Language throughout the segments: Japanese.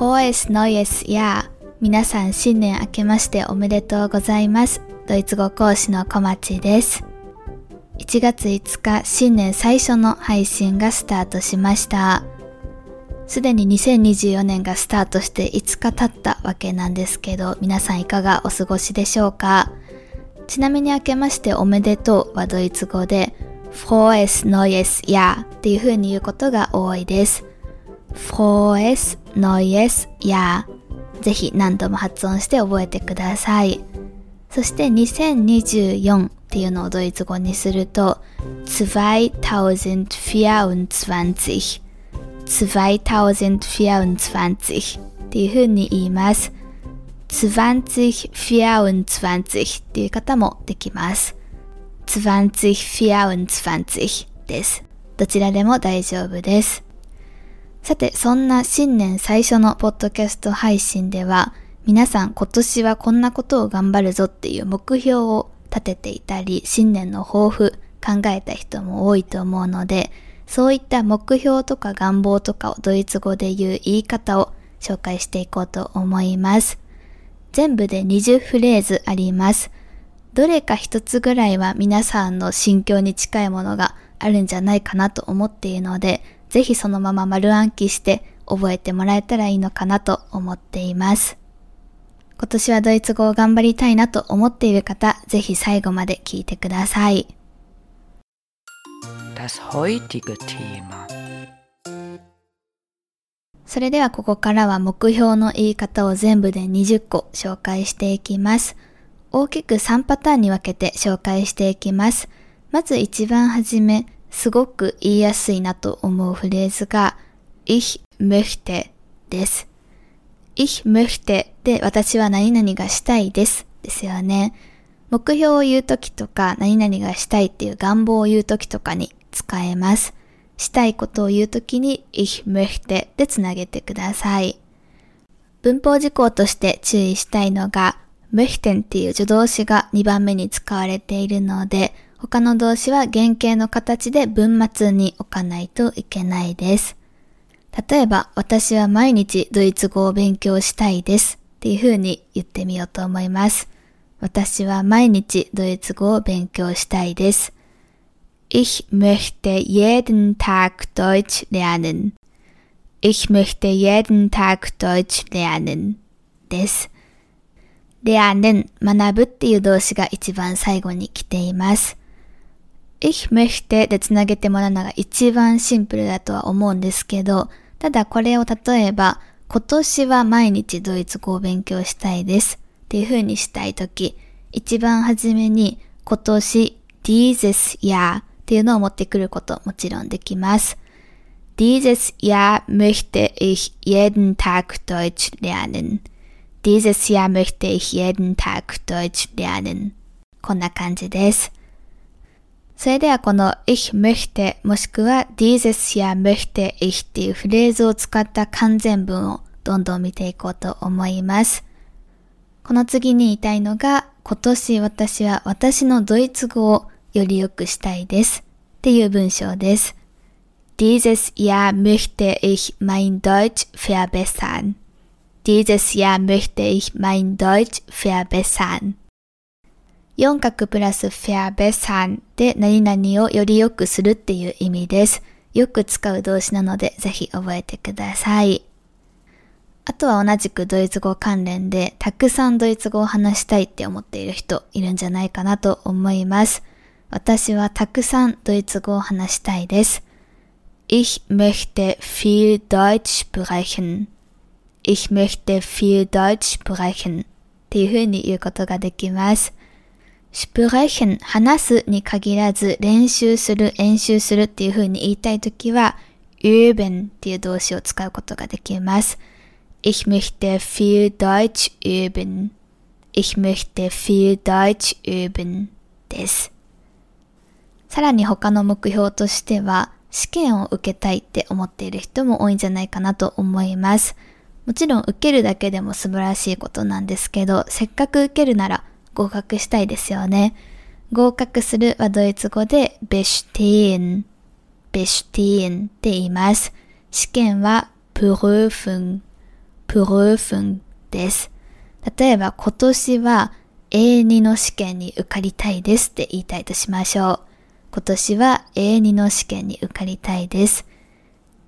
Frohes Neues Jahr 皆さん新年明けましておめでとうございます。ドイツ語講師の小町です。1月5日新年最初の配信がスタートしました。すでに2024年がスタートして5日経ったわけなんですけど、皆さんいかがお過ごしでしょうか？ちなみに明けましておめでとうはドイツ語で Frohes Neues Jahr っていう風に言うことが多いです。Frohes Neues Jahr ぜひ何度も発音して覚えてください。そして2024っていうのをドイツ語にすると2024 2024っていう風に言います。2024っていう方もできます。2024です。どちらでも大丈夫です。さて、そんな新年最初のポッドキャスト配信では、皆さん今年はこんなことを頑張るぞっていう目標を立てていたり、新年の抱負考えた人も多いと思うので、そういった目標とか願望とかをドイツ語で言う言い方を紹介していこうと思います。全部で20フレーズあります。どれか一つぐらいは皆さんの心境に近いものがあるんじゃないかなと思っているので、ぜひそのまま丸暗記して覚えてもらえたらいいのかなと思っています。今年はドイツ語を頑張りたいなと思っている方、ぜひ最後まで聞いてください。Das heutige Thema それではここからは目標の言い方を全部で20個紹介していきます。大きく3パターンに分けて紹介していきます。まず一番初め、すごく言いやすいなと思うフレーズが、ich möchte です。ich möchte で私は何々がしたいですですよね。目標を言うときとか何々がしたいっていう願望を言うときとかに使えます。したいことを言うときに ich möchte でつなげてください。文法事項として注意したいのが möchten っていう助動詞が2番目に使われているので、他の動詞は原型の形で文末に置かないといけないです。例えば、私は毎日ドイツ語を勉強したいですっていう風に言ってみようと思います。私は毎日ドイツ語を勉強したいです。Ich möchte jeden Tag Deutsch lernen. Ich möchte jeden Tag Deutsch lernen です。lernen 学ぶっていう動詞が一番最後に来ています。Ich möchte でつなげてもらうのが一番シンプルだとは思うんですけど、ただこれを例えば、今年は毎日ドイツ語を勉強したいですっていう風にしたいとき、一番初めに今年 dieses Jahr っていうのを持ってくることもちろんできます。Dieses Jahr möchte ich jeden Tag Deutsch lernen. Dieses Jahr möchte ich jeden Tag Deutsch lernen. こんな感じです。それではこの ich möchte もしくは dieses Jahr möchte ich っていうフレーズを使った完全文をどんどん見ていこうと思います。この次に言いたいのが今年私は私のドイツ語をより良くしたいですっていう文章です。Dieses Jahr möchte ich mein Deutsch verbessern. Dieses Jahr möchte ich mein Deutsch verbessern. 4角プラス verbessern で何々をより良くするっていう意味です。よく使う動詞なのでぜひ覚えてください。あとは同じくドイツ語関連でたくさんドイツ語を話したいって思っている人いるんじゃないかなと思います。私はたくさんドイツ語を話したいです。Ich möchte viel Deutsch sprechen. Ich möchte viel Deutsch sprechen っていう風に言うことができます。Sprechen 話すに限らず練習する、演習するっていう風に言いたいときは üben っていう動詞を使うことができます。Ich möchte viel Deutsch üben. Ich möchte viel Deutsch üben です。さらに他の目標としては試験を受けたいって思っている人も多いんじゃないかなと思います。もちろん受けるだけでも素晴らしいことなんですけど、せっかく受けるなら合格したいですよね。合格するはドイツ語で bestehen, bestehen って言います。試験は prüfen, prüfen です。例えば今年は A2 の試験に受かりたいですって言いたいとしましょう。今年は A2 の試験に受かりたいです。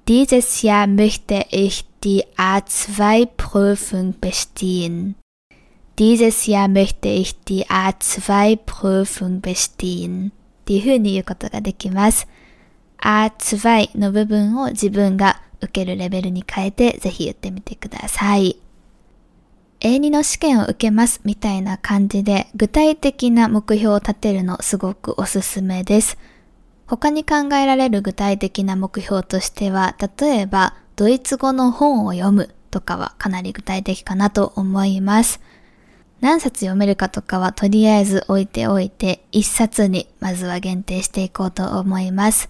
Dieses Jahr möchte ich die A2 Prüfung bestehen. Dieses Jahr möchte ich die A2 Prüfung bestehen. っていう風に言うことができます。A2 の部分を自分が受けるレベルに変えてぜひ言ってみてください。A2 の試験を受けますみたいな感じで具体的な目標を立てるのすごくおすすめです。他に考えられる具体的な目標としては、例えばドイツ語の本を読むとかはかなり具体的かなと思います。何冊読めるかとかはとりあえず置いておいて、一冊にまずは限定していこうと思います。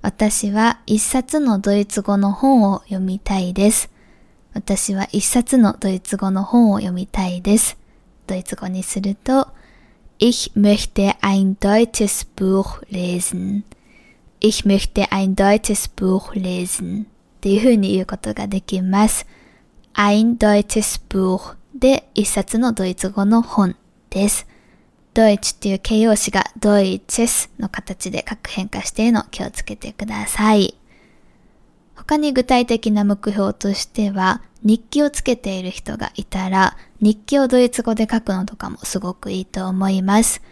私は一冊のドイツ語の本を読みたいです。私は一冊のドイツ語の本を読みたいです。ドイツ語にすると、Ich möchte ein deutsches Buch lesen. Ich möchte ein deutsches Buch lesen. っていう風に言うことができます。ein deutsches Buch で一冊のドイツ語の本です。ドイツっていう形容詞がドイツェスの形で各変化しているのを気をつけてください。他に具体的な目標としては、日記をつけている人がいたら、日記をドイツ語で書くのとかもすごくいいと思います。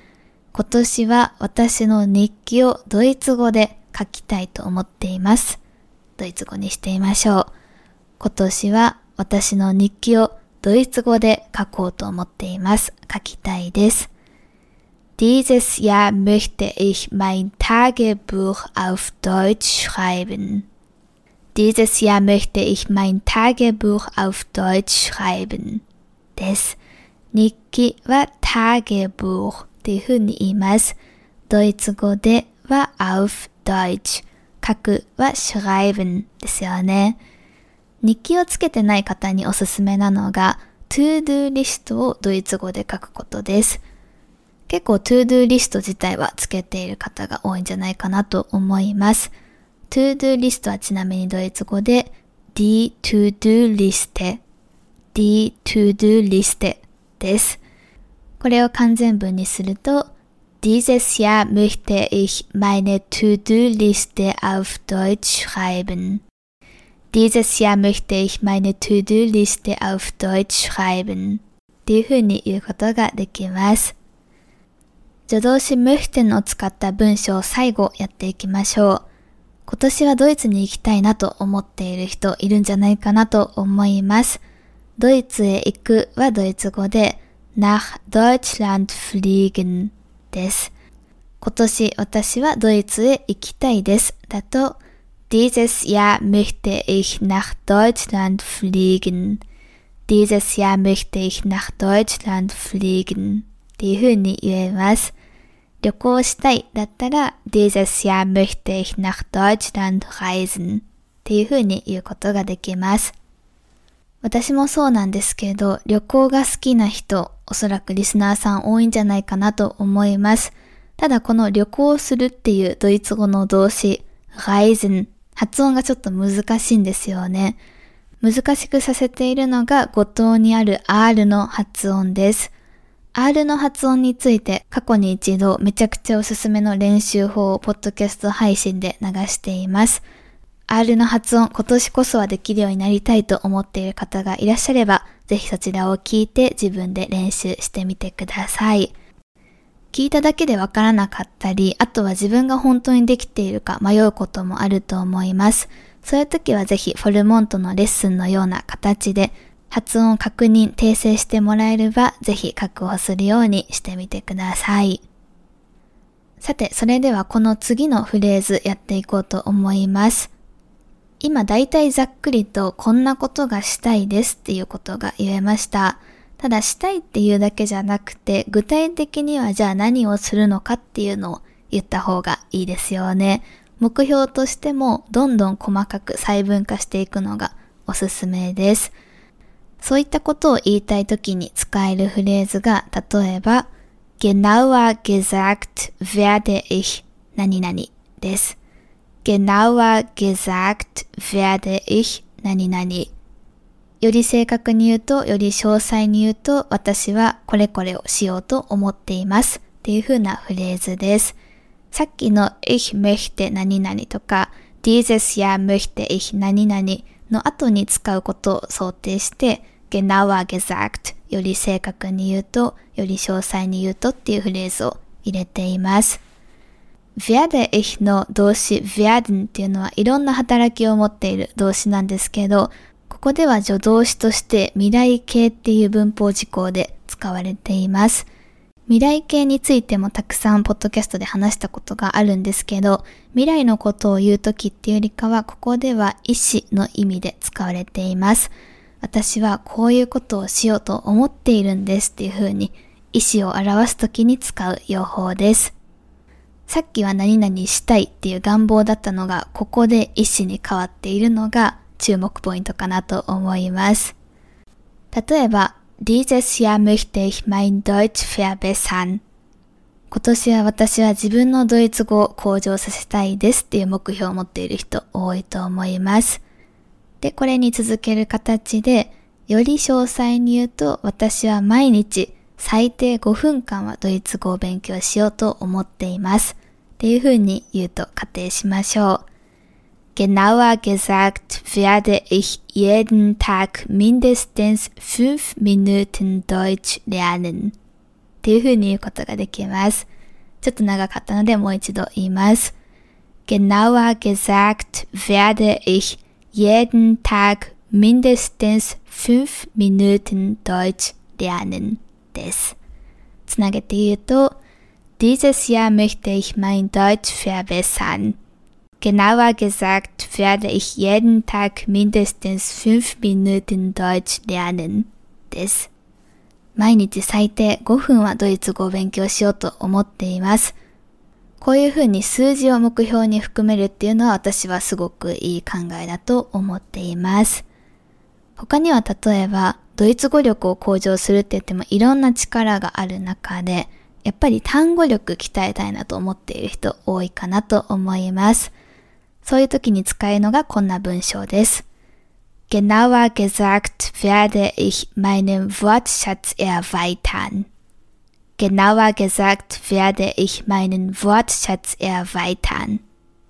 今年は私の日記をドイツ語で書きたいと思っています。ドイツ語にしてみましょう。今年は私の日記をドイツ語で書こうと思っています。書きたいです。Dieses Jahr möchte ich mein Tagebuch auf Deutsch schreiben. Dieses Jahr möchte ich mein Tagebuch auf Deutsch schreiben. です。日記は Tagebuch っていう風に言います。ドイツ語では auf Deutsch。書くは schreiben ですよね。 日記をつけてない方におすすめなのが to do リストをドイツ語で書くことです。結構 to do リスト自体はつけている方が多いんじゃないかなと思います。to do リストはちなみにドイツ語で d to do list, d to do list です。これを完全文にすると Dieses Jahr möchte ich meine To-Do-Liste auf Deutsch schreiben. Dieses Jahr möchte ich meine To-Do-Liste auf Deutsch schreiben. っていう風に言うことができます。助動詞 möchten を使った文章を最後やっていきましょう。今年はドイツに行きたいなと思っている人いるんじゃないかなと思います。ドイツへ行くはドイツ語で nach Deutschland fliegen です。今年私はドイツへ行きたいです。だと Dieses Jahr möchte ich nach Deutschland fliegen. Dieses Jahr möchte ich nach Deutschland fliegen. っていう風に言えます。旅行したいだったら Dieses Jahr möchte ich nach Deutschland reisen っていう風に言うことができます。私もそうなんですけど、旅行が好きな人、おそらくリスナーさん多いんじゃないかなと思います。ただこの旅行するっていうドイツ語の動詞、reisen 発音がちょっと難しいんですよね。難しくさせているのが語頭にある R の発音です。R の発音について過去に一度めちゃくちゃおすすめの練習法をポッドキャスト配信で流しています。R の発音今年こそはできるようになりたいと思っている方がいらっしゃれば、ぜひそちらを聞いて自分で練習してみてください。聞いただけでわからなかったり、あとは自分が本当にできているか迷うこともあると思います。そういう時はぜひフォルモントのレッスンのような形で発音を確認、訂正してもらえれば、ぜひ確保するようにしてみてください。さて、それではこの次のフレーズやっていこうと思います。今だいたいざっくりとこんなことがしたいですっていうことが言えました。ただしたいっていうだけじゃなくて、具体的にはじゃあ何をするのかっていうのを言った方がいいですよね。目標としてもどんどん細かく細分化していくのがおすすめです。そういったことを言いたいときに使えるフレーズが、例えば、genauer gesagt werde ich 何々です。genauer gesagt werde ich 何々。より正確に言うと、より詳細に言うと、私はこれこれをしようと思っています。っていう風なフレーズです。さっきの ich möchte 何々とか、dieses Jahr möchte ich 何々の後に使うことを想定して、genauer gesagt より正確に言うと、より詳細に言うとっていうフレーズを入れています。werde ich の動詞 werden っていうのはいろんな働きを持っている動詞なんですけど、ここでは助動詞として未来形っていう文法事項で使われています。未来形についてもたくさんポッドキャストで話したことがあるんですけど、未来のことを言うときっていうよりかは、ここでは意思の意味で使われています。私はこういうことをしようと思っているんですっていう風に意思を表すときに使う用法です。さっきは何々したいっていう願望だったのが、ここで意思に変わっているのが注目ポイントかなと思います。例えば、Dieses Jahr möchte ich mein Deutsch verbessern. 今年は私は自分のドイツ語を向上させたいですっていう目標を持っている人多いと思います。で、これに続ける形で、より詳細に言うと私は毎日最低5分間はドイツ語を勉強しようと思っています。っていう風に言うと仮定しましょう。Genauer gesagt werde ich jeden Tag mindestens fünf Minuten Deutsch lernen. っていう風に言うことができます。ちょっと長かったのでもう一度言います。Genauer gesagt werde ich jeden Tag mindestens fünf Minuten Deutsch lernen です。つなげて言うと、Dieses Jahr möchte ich mein Deutsch verbessern. Genauer gesagt werde ich jeden Tag mindestens fünf Minuten Deutsch lernen です。毎日最低5分はドイツ語を勉強しようと思っています。こういうふうに数字を目標に含めるっていうのは私はすごくいい考えだと思っています。他には例えばドイツ語力を向上するって言ってもいろんな力がある中でやっぱり単語力鍛えたいなと思っている人多いかなと思います。そういう時に使えるのがこんな文章です。Genauer gesagt werde ich meinen Wortschatz erweitern. Genauer gesagt werde ich meinen Wortschatz erweitern.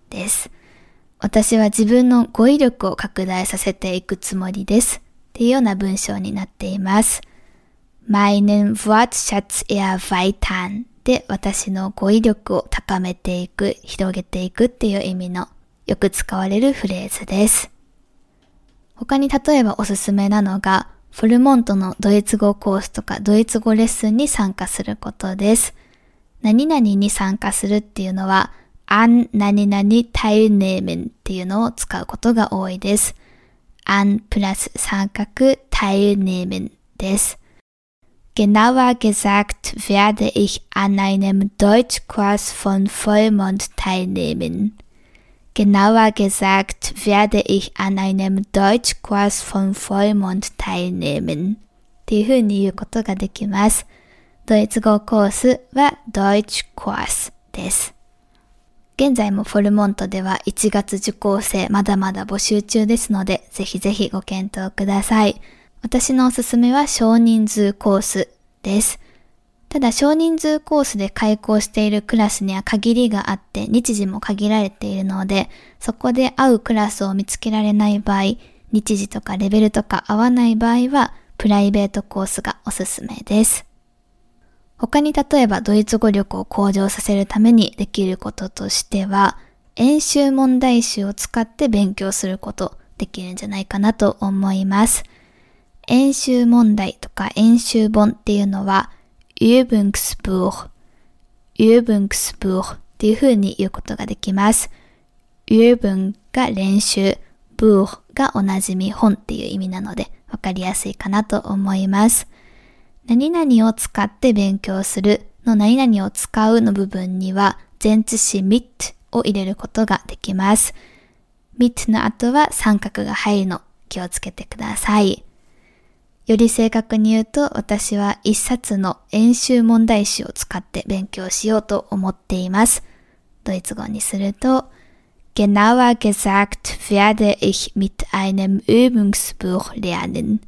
です。私は自分の語彙力を拡大させていくつもりです。っていうような文章になっています。meinen Wortschatz erweitern で私の語彙力を高めていく、広げていくっていう意味のよく使われるフレーズです。他に例えばおすすめなのが、フォルモントのドイツ語コースとかドイツ語レッスンに参加することです。何々に参加するっていうのは、an 何々 teilnehmen っていうのを使うことが多いです。an プラス三角 teilnehmen です。Genauer gesagt werde ich an einem Deutschkurs von Vollmond teilnehmen. Genauer gesagt werde ich an einem Deutschkurs von Vollmond teilnehmen. っていう風に言うことができます。ドイツ語コースは Deutsch Kurs です。現在もフォルモントでは1月受講生まだまだ募集中ですので、ぜひぜひご検討ください。私のおすすめは少人数コースです。ただ少人数コースで開講しているクラスには限りがあって日時も限られているので、そこで合うクラスを見つけられない場合、日時とかレベルとか合わない場合は、プライベートコースがおすすめです。他に例えばドイツ語力を向上させるためにできることとしては、演習問題集を使って勉強することできるんじゃないかなと思います。演習問題とか演習本っていうのは Übungsbuch, Übungsbuch っていう風に言うことができます。Übung が練習、Buch がおなじみ本っていう意味なのでわかりやすいかなと思います。何々を使って勉強するの何々を使うの部分には前置詞 mit を入れることができます。mit の後は三角が入るの気をつけてください。より正確に言うと、私は一冊の演習問題集を使って勉強しようと思っています。ドイツ語にすると、Genauer gesagt werde ich mit einem Übungsbuch lernen.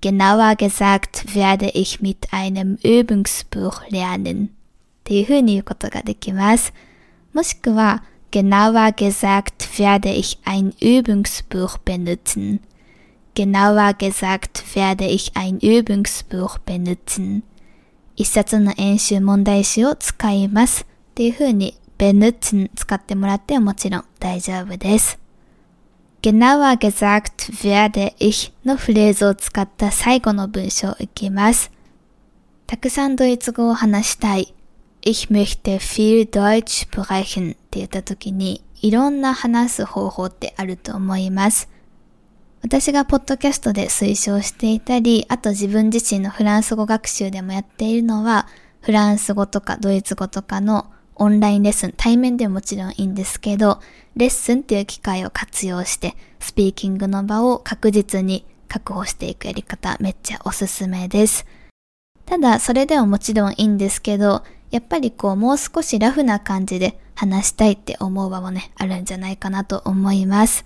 Genauer gesagt werde ich mit einem Übungsbuch lernen. っていう風に言うことができます。もしくは、genauer gesagt werde ich ein Übungsbuch benutzen. Genauer gesagt werde ich ein Übungsbuch benutzen. 一冊の演習問題集を使います。っていう風に benutzen 使ってもらってもちろん大丈夫です。genauer gesagt werde ich のフレーズを使った最後の文章をいきます。たくさんドイツ語を話したい。Ich möchte viel Deutsch sprechen って言った時にいろんな話す方法ってあると思います。私がポッドキャストで推奨していたり、あと自分自身のフランス語学習でもやっているのは、フランス語とかドイツ語とかのオンラインレッスン、対面でもちろんいいんですけど、レッスンっていう機会を活用して、スピーキングの場を確実に確保していくやり方、めっちゃおすすめです。ただ、それでももちろんいいんですけど、やっぱりこう、もう少しラフな感じで話したいって思う場もね、あるんじゃないかなと思います。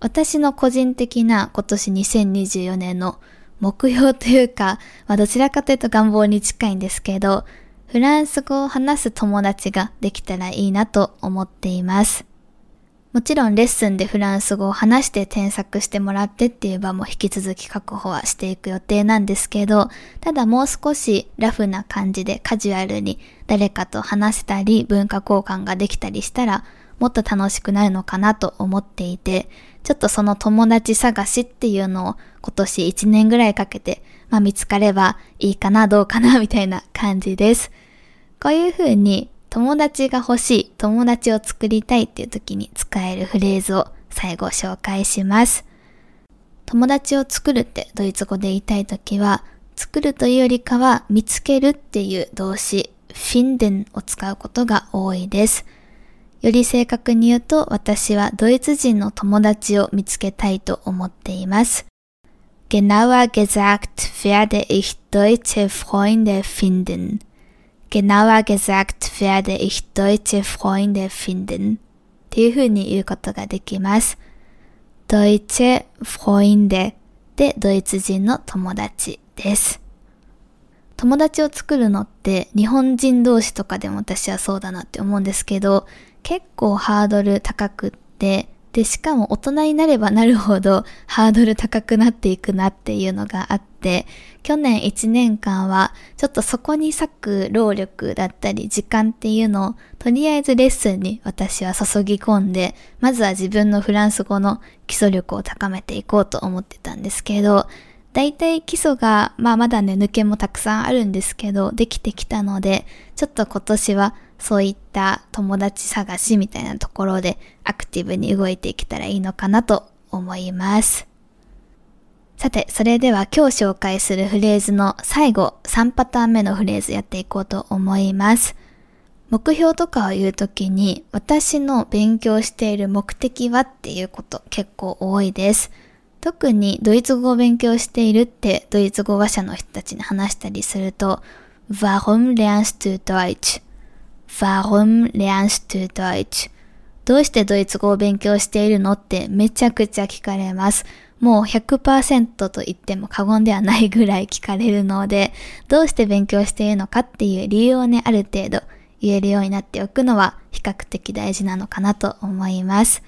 私の個人的な今年2024年の目標というか、まあ、どちらかというと願望に近いんですけど、フランス語を話す友達ができたらいいなと思っています。もちろんレッスンでフランス語を話して添削してもらってっていう場も引き続き確保はしていく予定なんですけど、ただもう少しラフな感じでカジュアルに誰かと話せたり文化交換ができたりしたらもっと楽しくなるのかなと思っていて、ちょっとその友達探しっていうのを今年1年ぐらいかけて、まあ見つかればいいかなどうかなみたいな感じです。こういう風に友達が欲しい、友達を作りたいっていう時に使えるフレーズを最後紹介します。友達を作るってドイツ語で言いたい時は、作るというよりかは見つけるっていう動詞、finden を使うことが多いです。より正確に言うと私はドイツ人の友達を見つけたいと思っています。Genauer gesagt werde ich deutsche Freunde finden. Genauer gesagt werde ich deutsche Freunde finden. っていう風に言うことができます。Deutsche Freunde でドイツ人の友達です。友達を作るのって日本人同士とかでも私はそうだなって思うんですけど、結構ハードル高くって、で、しかも大人になればなるほど ハードル高くなっていくなっていうのがあって、去年1年間はちょっとそこに割く労力だったり時間っていうのをとりあえずレッスンに私は注ぎ込んで、まずは自分のフランス語の基礎力を高めていこうと思ってたんですけど、大体基礎が、まあまだね、抜けもたくさんあるんですけど、できてきたので、ちょっと今年はそういった友達探しみたいなところでアクティブに動いていけたらいいのかなと思います。さて、それでは今日紹介するフレーズの最後3パターン目のフレーズやっていこうと思います。目標とかを言うときに私の勉強している目的はっていうこと結構多いです。特にドイツ語を勉強しているってドイツ語話者の人たちに話したりすると Warum lernst du Deutsch? Warum lernst du Deutsch? どうしてドイツ語を勉強しているのってめちゃくちゃ聞かれます。もう100%と言っても過言ではないぐらい聞かれるので、どうして勉強しているのかっていう理由をね、ある程度言えるようになっておくのは比較的大事なのかなと思います。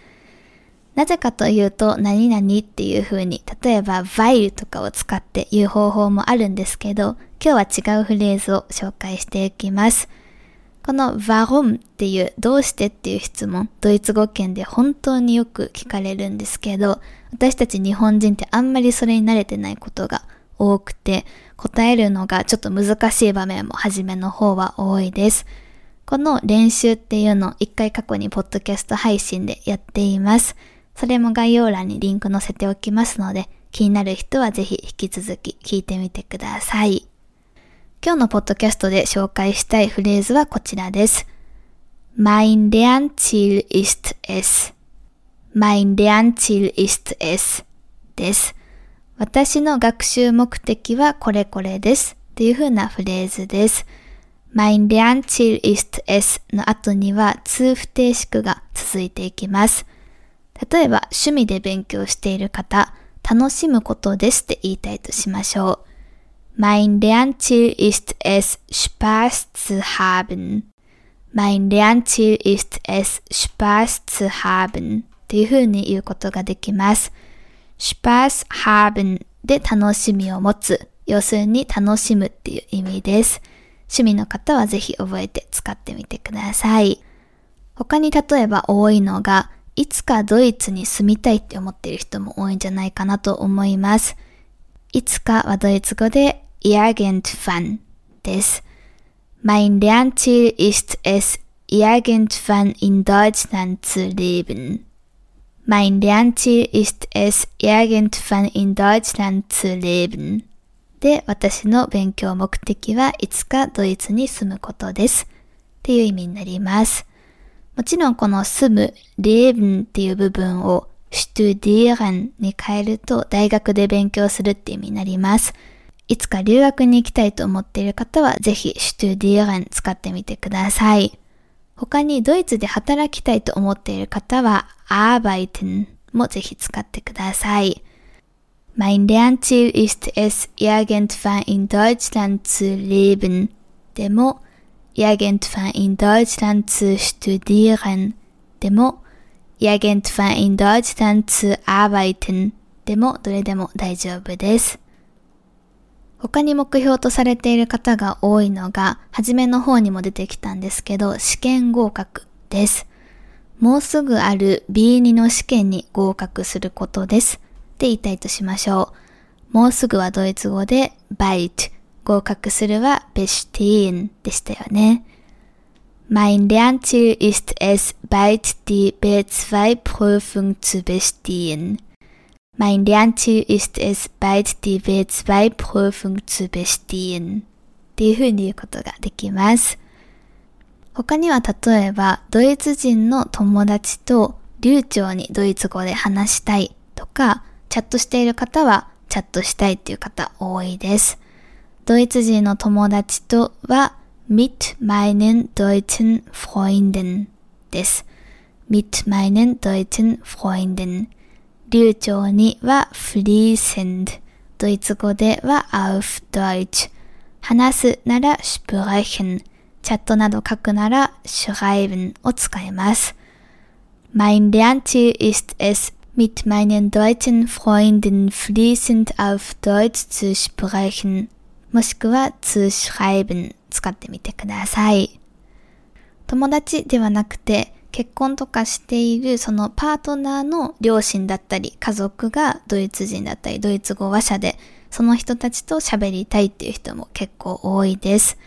なぜかというと、何々っていう風に、例えば while とかを使って言う方法もあるんですけど、今日は違うフレーズを紹介していきます。この warum っていうどうしてっていう質問、ドイツ語圏で本当によく聞かれるんですけど、私たち日本人ってあんまりそれに慣れてないことが多くて、答えるのがちょっと難しい場面も初めの方は多いです。この練習っていうのを一回過去にポッドキャスト配信でやっています。それも概要欄にリンク載せておきますので、気になる人はぜひ引き続き聞いてみてください。今日のポッドキャストで紹介したいフレーズはこちらです。Mein Lernziel ist es.Mein Lernziel ist es です。私の学習目的はこれこれです。っていう風なフレーズです。mein Lernziel ist es の後には通不定式が続いていきます。例えば、趣味で勉強している方、楽しむことですって言いたいとしましょう。Mein Lernziel ist es, Spaß zu haben. Mein Lernziel ist es, Spaß zu haben. っていう風に言うことができます。Spaß haben で楽しみを持つ。要するに楽しむっていう意味です。趣味の方はぜひ覚えて使ってみてください。他に例えば多いのが、いつかドイツに住みたいって思っている人も多いんじゃないかなと思います。いつかはドイツ語で irgendwann です。Mein Lernziel ist es, irgendwann in Deutschland zu leben. Mein Lernziel ist es, irgendwann in Deutschland zu leben. で、私の勉強目的はいつかドイツに住むことです。っていう意味になります。もちろんこの住む、leben っていう部分を studieren に変えると大学で勉強するっていう意味になります。いつか留学に行きたいと思っている方はぜひ studieren 使ってみてください。他にドイツで働きたいと思っている方は arbeiten もぜひ使ってください。Mein Lernziel ist es, irgendwann in Deutschland zu leben. でも irgendwann in Deutschland zu studieren でも irgendwann in Deutschland zu arbeiten でもどれでも大丈夫です。他に目標とされている方が多いのが、初めの方にも出てきたんですけど、試験合格です。もうすぐある B2 の試験に合格することです。って言いたいとしましょう。もうすぐはドイツ語で bite 合格するは bestehen でしたよね。Mein Lernziel ist es, bald die B2-Prüfung zu bestehen. Mein Lernziel ist es, bald die B2-Prüfung zu bestehen. っていうふうに言うことができます。他には例えば、ドイツ人の友達と流暢にドイツ語で話したいとか、チャットしている方はチャットしたいっていう方多いです。ドイツ人の友達とは mit meinen deutschen Freunden です。mit meinen deutschen Freunden 流暢には fließend ドイツ語では auf Deutsch 話すなら sprechen チャットなど書くなら schreiben を使います。Mein Lernziel ist es, mit meinen deutschen Freunden fließend auf Deutsch zu sprechen. もしくは zu schreiben 使ってみてください。友達ではなくて結婚とかしているそのパートナーの両親だったり家族がドイツ人だったりドイツ語話者でその人たちと喋りたいっていう人も結構多いです。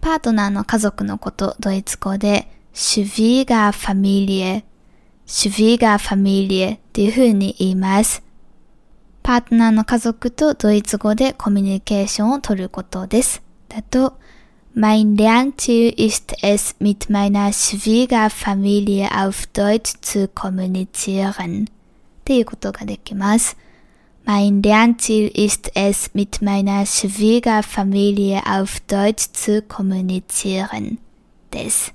パートナーの家族のことドイツ語で Schwiegerfamilie Schwiegerfamilie っていう風に言います。パートナーの家族とドイツ語でコミュニケーションを取ることです。だと、Mein Lernziel ist es, mit meiner Schwiegerfamilie auf Deutsch zu kommunizieren. っていうことができます。Mein Lernziel ist es, mit meiner Schwiegerfamilie auf Deutsch zu kommunizieren. です。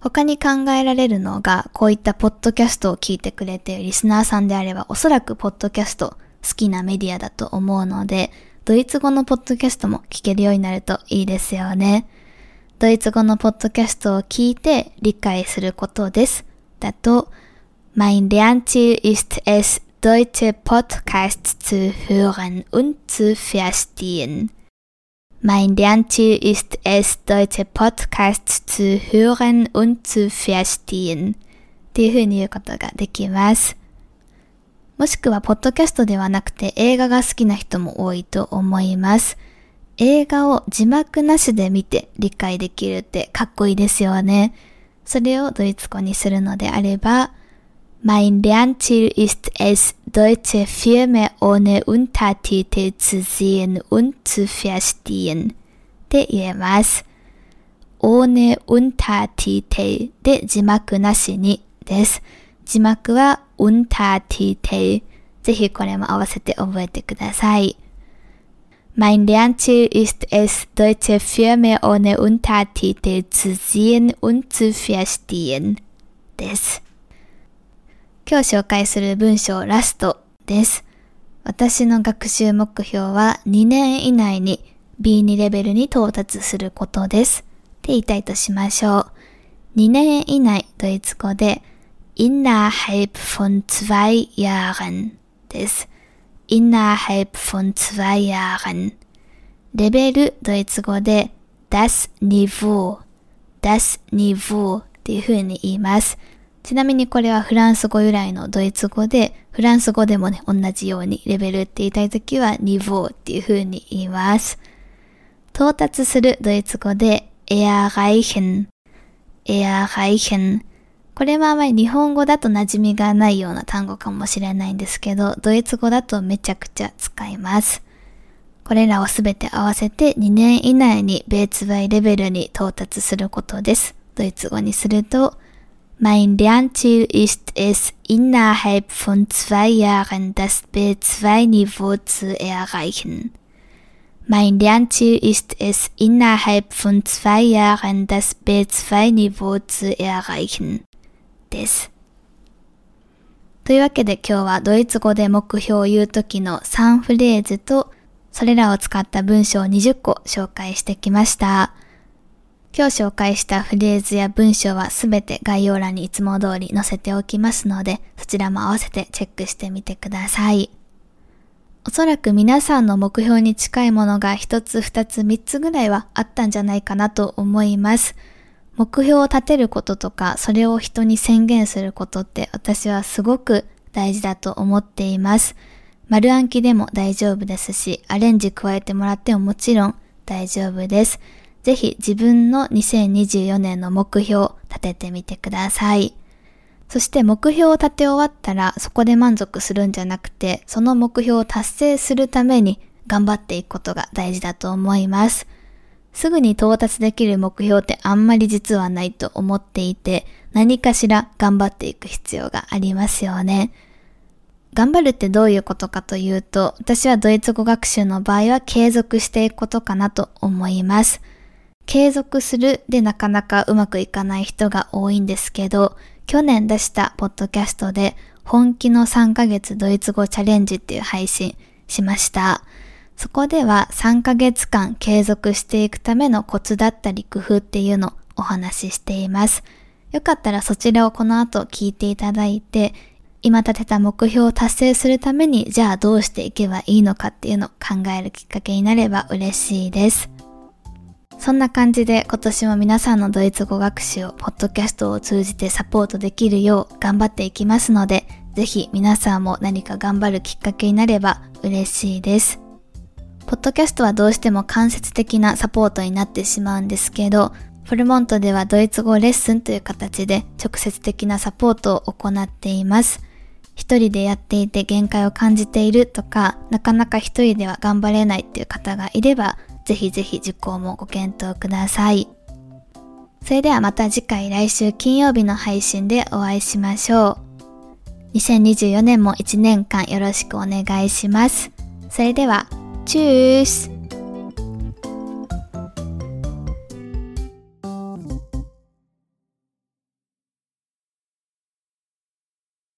他に考えられるのが、こういったポッドキャストを聞いてくれているリスナーさんであれば、おそらくポッドキャスト好きなメディアだと思うので、ドイツ語のポッドキャストも聞けるようになるといいですよね。ドイツ語のポッドキャストを聞いて理解することです。だと、Mein Lernziel ist es, deutsche Podcasts zu hören und zu verstehen. Mein Lernziel ist es, deutsche Podcasts zu hören und zu verstehen. っていうふうに言うことができます。もしくは、ポッドキャストではなくて映画が好きな人も多いと思います。映画を字幕なしで見て理解できるってかっこいいですよね。それをドイツ語にするのであれば、Mein Lernziel ist es, deutsche Filme ohne Untertitel zu sehen und zu verstehen って言えます。ohne Untertitel で字幕なしにです。字幕は Untertitel。ぜひこれも合わせて覚えてください。Mein Lernziel ist es, deutsche Filme ohne Untertitel zu sehen und zu verstehen です。今日紹介する文章ラストです。私の学習目標は2年以内に B2 レベルに到達することです。って言いたいとしましょう。2年以内ドイツ語で innerhalb von zwei Jahren です。innerhalb von zwei Jahren レベルドイツ語で das Niveau das Niveau っていう風に言います。ちなみにこれはフランス語由来のドイツ語で、フランス語でもね、同じようにレベルって言いたいときは Niveau っていう風に言います。到達するドイツ語で erreichen erreichen これはあまり日本語だと馴染みがないような単語かもしれないんですけど、ドイツ語だとめちゃくちゃ使います。これらをすべて合わせて2年以内にベーツバイレベルに到達することです。ドイツ語にすると、Mein Lernziel ist es, innerhalb von zwei Jahren das B2-Niveau zu erreichen. Mein Lernziel ist es, innerhalb von zwei Jahren das B2-Niveau zu erreichen. です。というわけで今日はドイツ語で目標を言うときの3フレーズとそれらを使った文章を20個紹介してきました。今日紹介したフレーズや文章はすべて概要欄にいつも通り載せておきますので、そちらも合わせてチェックしてみてください。おそらく皆さんの目標に近いものが一つ二つ三つぐらいはあったんじゃないかなと思います。目標を立てることとか、それを人に宣言することって私はすごく大事だと思っています。丸暗記でも大丈夫ですし、アレンジ加えてもらってももちろん大丈夫です。ぜひ自分の2024年の目標を立ててみてください。そして目標を立て終わったらそこで満足するんじゃなくて、その目標を達成するために頑張っていくことが大事だと思います。すぐに到達できる目標ってあんまり実はないと思っていて、何かしら頑張っていく必要がありますよね。頑張るってどういうことかというと、私はドイツ語学習の場合は継続していくことかなと思います。継続するでなかなかうまくいかない人が多いんですけど、去年出したポッドキャストで本気の3ヶ月ドイツ語チャレンジっていう配信しました。そこでは3ヶ月間継続していくためのコツだったり工夫っていうのをお話ししています。よかったらそちらをこの後聞いていただいて、今立てた目標を達成するためにじゃあどうしていけばいいのかっていうのを考えるきっかけになれば嬉しいです。そんな感じで今年も皆さんのドイツ語学習をポッドキャストを通じてサポートできるよう頑張っていきますので、ぜひ皆さんも何か頑張るきっかけになれば嬉しいです。ポッドキャストはどうしても間接的なサポートになってしまうんですけど、フルモントではドイツ語レッスンという形で直接的なサポートを行っています。一人でやっていて限界を感じているとか、なかなか一人では頑張れないっていう方がいれば、ぜひぜひ受講もご検討ください。それではまた次回来週金曜日の配信でお会いしましょう。2024年も1年間よろしくお願いします。それでは、チュース